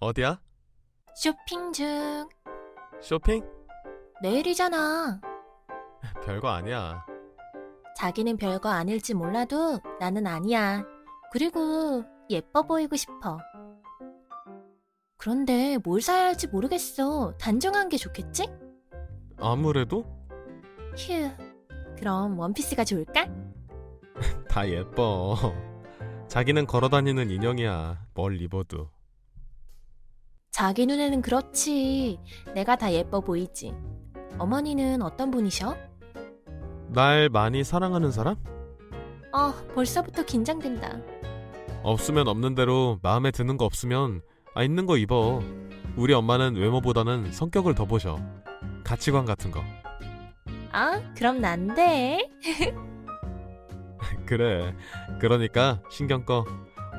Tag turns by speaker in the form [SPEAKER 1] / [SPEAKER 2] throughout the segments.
[SPEAKER 1] 어디야?
[SPEAKER 2] 쇼핑 중.
[SPEAKER 1] 쇼핑?
[SPEAKER 2] 내일이잖아.
[SPEAKER 1] 별거 아니야.
[SPEAKER 2] 자기는 별거 아닐지 몰라도 나는 아니야. 그리고 예뻐 보이고 싶어. 그런데 뭘 사야 할지 모르겠어. 단정한 게 좋겠지?
[SPEAKER 1] 아무래도
[SPEAKER 2] 휴. 그럼 원피스가 좋을까?
[SPEAKER 1] 다 예뻐. 자기는 걸어다니는 인형이야. 뭘 입어도.
[SPEAKER 2] 자기 눈에는 그렇지. 내가 다 예뻐 보이지. 어머니는 어떤 분이셔?
[SPEAKER 1] 날 많이 사랑하는 사람?
[SPEAKER 2] 어, 벌써부터 긴장된다.
[SPEAKER 1] 없으면 없는 대로 마음에 드는 거 없으면 아 있는 거 입어. 우리 엄마는 외모보다는 성격을 더 보셔. 가치관 같은 거.
[SPEAKER 2] 아, 그럼 난데.
[SPEAKER 1] 그래. 그러니까 신경 꺼.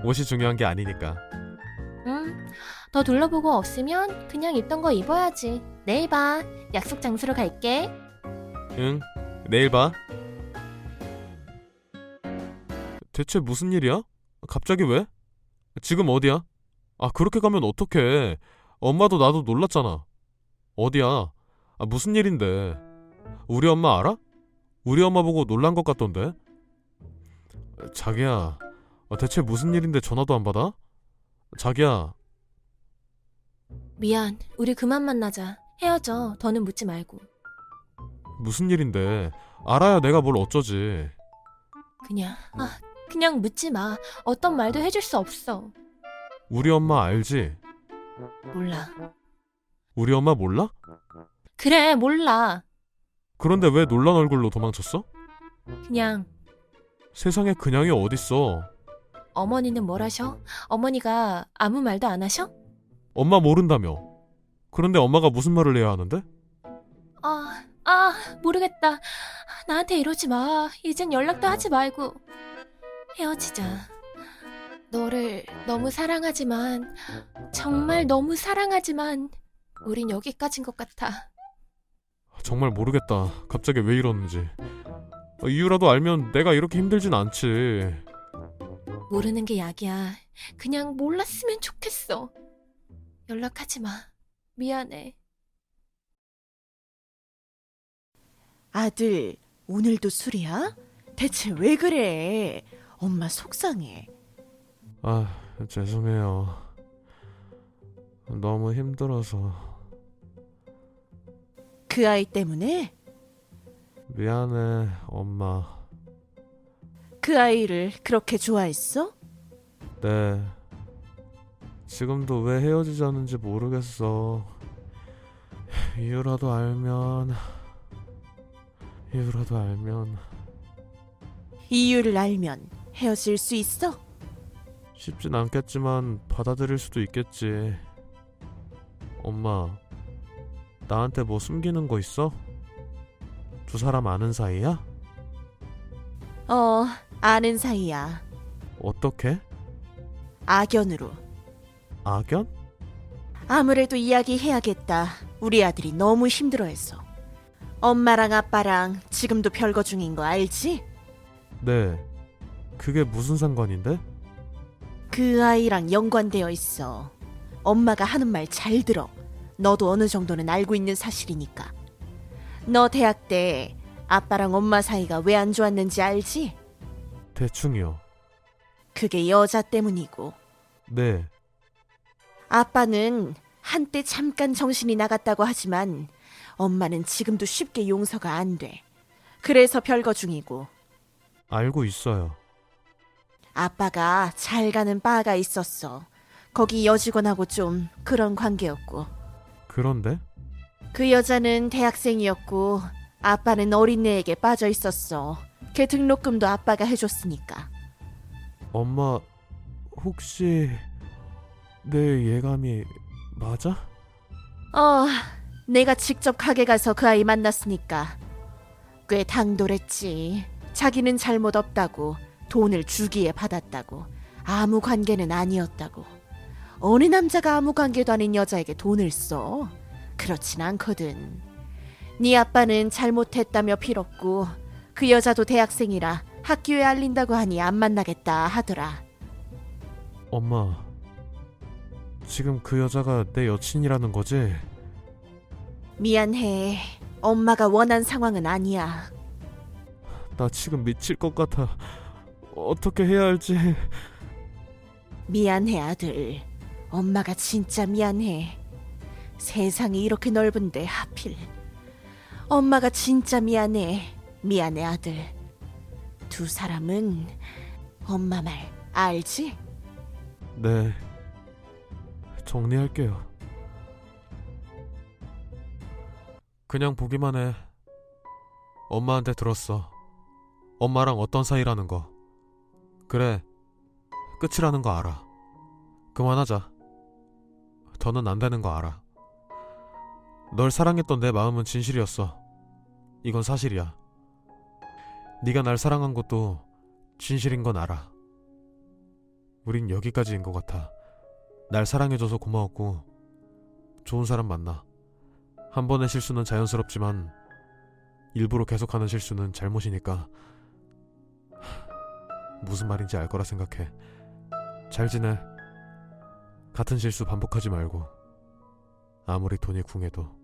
[SPEAKER 1] 옷이 중요한 게 아니니까.
[SPEAKER 2] 음, 더 둘러보고 없으면 그냥 입던 거 입어야지. 내일 봐. 약속 장소로 갈게.
[SPEAKER 1] 응. 내일 봐. 대체 무슨 일이야? 갑자기 왜? 지금 어디야? 아, 그렇게 가면 어떡해. 엄마도 나도 놀랐잖아. 어디야? 아, 무슨 일인데? 우리 엄마 알아? 우리 엄마 보고 놀란 것 같던데? 자기야, 아, 대체 무슨 일인데 전화도 안 받아? 자기야,
[SPEAKER 2] 미안. 우리 그만 만나자. 헤어져. 더는 묻지 말고.
[SPEAKER 1] 무슨 일인데? 알아야 내가 뭘 어쩌지.
[SPEAKER 2] 그냥, 아, 그냥 묻지 마. 어떤 말도 해줄 수 없어.
[SPEAKER 1] 우리 엄마 알지?
[SPEAKER 2] 몰라.
[SPEAKER 1] 우리 엄마 몰라?
[SPEAKER 2] 그래, 몰라.
[SPEAKER 1] 그런데 왜 놀란 얼굴로 도망쳤어?
[SPEAKER 2] 그냥,
[SPEAKER 1] 세상에 그냥이 어딨어.
[SPEAKER 2] 어머니는 뭘 하셔? 어머니가 아무 말도 안 하셔?
[SPEAKER 1] 엄마 모른다며. 그런데 엄마가 무슨 말을 해야 하는데?
[SPEAKER 2] 아, 아, 모르겠다. 나한테 이러지 마. 이젠 연락도 하지 말고. 헤어지자. 너를 너무 사랑하지만, 정말 너무 사랑하지만, 우린 여기까지인 것 같아.
[SPEAKER 1] 정말 모르겠다. 갑자기 왜 이러는지. 어, 이유라도 알면 내가 이렇게 힘들진 않지.
[SPEAKER 2] 모르는 게 약이야. 그냥 몰랐으면 좋겠어. 연락하지 마. 미안해.
[SPEAKER 3] 아들, 오늘도 술이야? 대체 왜 그래? 엄마 속상해.
[SPEAKER 1] 아, 죄송해요. 너무 힘들어서.
[SPEAKER 3] 그 아이 때문에?
[SPEAKER 1] 미안해, 엄마.
[SPEAKER 3] 그 아이를 그렇게 좋아했어?
[SPEAKER 1] 네. 지금도 왜 헤어지자는지 모르겠어. 이유라도 알면, 이유라도 알면,
[SPEAKER 3] 이유를 알면 헤어질 수 있어?
[SPEAKER 1] 쉽진 않겠지만 받아들일 수도 있겠지. 엄마, 나한테 뭐 숨기는 거 있어? 두 사람 아는 사이야?
[SPEAKER 3] 어, 아는 사이야.
[SPEAKER 1] 어떻게?
[SPEAKER 3] 악연으로.
[SPEAKER 1] 악연?
[SPEAKER 3] 아무래도 이야기해야겠다. 우리 아들이 너무 힘들어해서. 엄마랑 아빠랑 지금도 별거 중인 거 알지?
[SPEAKER 1] 네. 그게 무슨 상관인데?
[SPEAKER 3] 그 아이랑 연관되어 있어. 엄마가 하는 말 잘 들어. 너도 어느 정도는 알고 있는 사실이니까. 너 대학 때 아빠랑 엄마 사이가 왜 안 좋았는지 알지?
[SPEAKER 1] 대충이요.
[SPEAKER 3] 그게 여자 때문이고.
[SPEAKER 1] 네.
[SPEAKER 3] 아빠는 한때 잠깐 정신이 나갔다고 하지만 엄마는 지금도 쉽게 용서가 안 돼. 그래서 별거 중이고.
[SPEAKER 1] 알고 있어요.
[SPEAKER 3] 아빠가 잘 가는 바가 있었어. 거기 여직원하고 좀 그런 관계였고.
[SPEAKER 1] 그런데?
[SPEAKER 3] 그 여자는 대학생이었고 아빠는 어린애에게 빠져 있었어. 걔 등록금도 아빠가 해줬으니까.
[SPEAKER 1] 엄마, 혹시 내 예감이 맞아?
[SPEAKER 3] 어, 내가 직접 가게 가서 그 아이 만났으니까 꽤 당돌했지. 자기는 잘못 없다고 돈을 주기에 받았다고 아무 관계는 아니었다고 어느 남자가 아무 관계도 아닌 여자에게 돈을 써? 그렇진 않거든. 네 아빠는 잘못했다며 빌었고 그 여자도 대학생이라 학교에 알린다고 하니 안 만나겠다 하더라.
[SPEAKER 1] 엄마, 지금 그 여자가 내 여친이라는 거지?
[SPEAKER 3] 미안해. 엄마가 원한 상황은 아니야.
[SPEAKER 1] 나 지금 미칠 것 같아. 어떻게 해야 할지.
[SPEAKER 3] 미안해, 아들. 엄마가 진짜 미안해. 세상이 이렇게 넓은데 하필. 엄마가 진짜 미안해. 미안해, 아들. 두 사람은 엄마 말 알지?
[SPEAKER 1] 네. 정리할게요. 그냥 보기만 해. 엄마한테 들었어. 엄마랑 어떤 사이라는 거. 그래. 끝이라는 거 알아. 그만하자. 더는 안 되는 거 알아. 널 사랑했던 내 마음은 진실이었어. 이건 사실이야. 네가 날 사랑한 것도 진실인 건 알아. 우린 여기까지인 것 같아. 날 사랑해줘서 고마웠고, 좋은 사람 만나. 한 번의 실수는 자연스럽지만, 일부러 계속하는 실수는 잘못이니까, 하, 무슨 말인지 알 거라 생각해. 잘 지내. 같은 실수 반복하지 말고, 아무리 돈이 궁해도.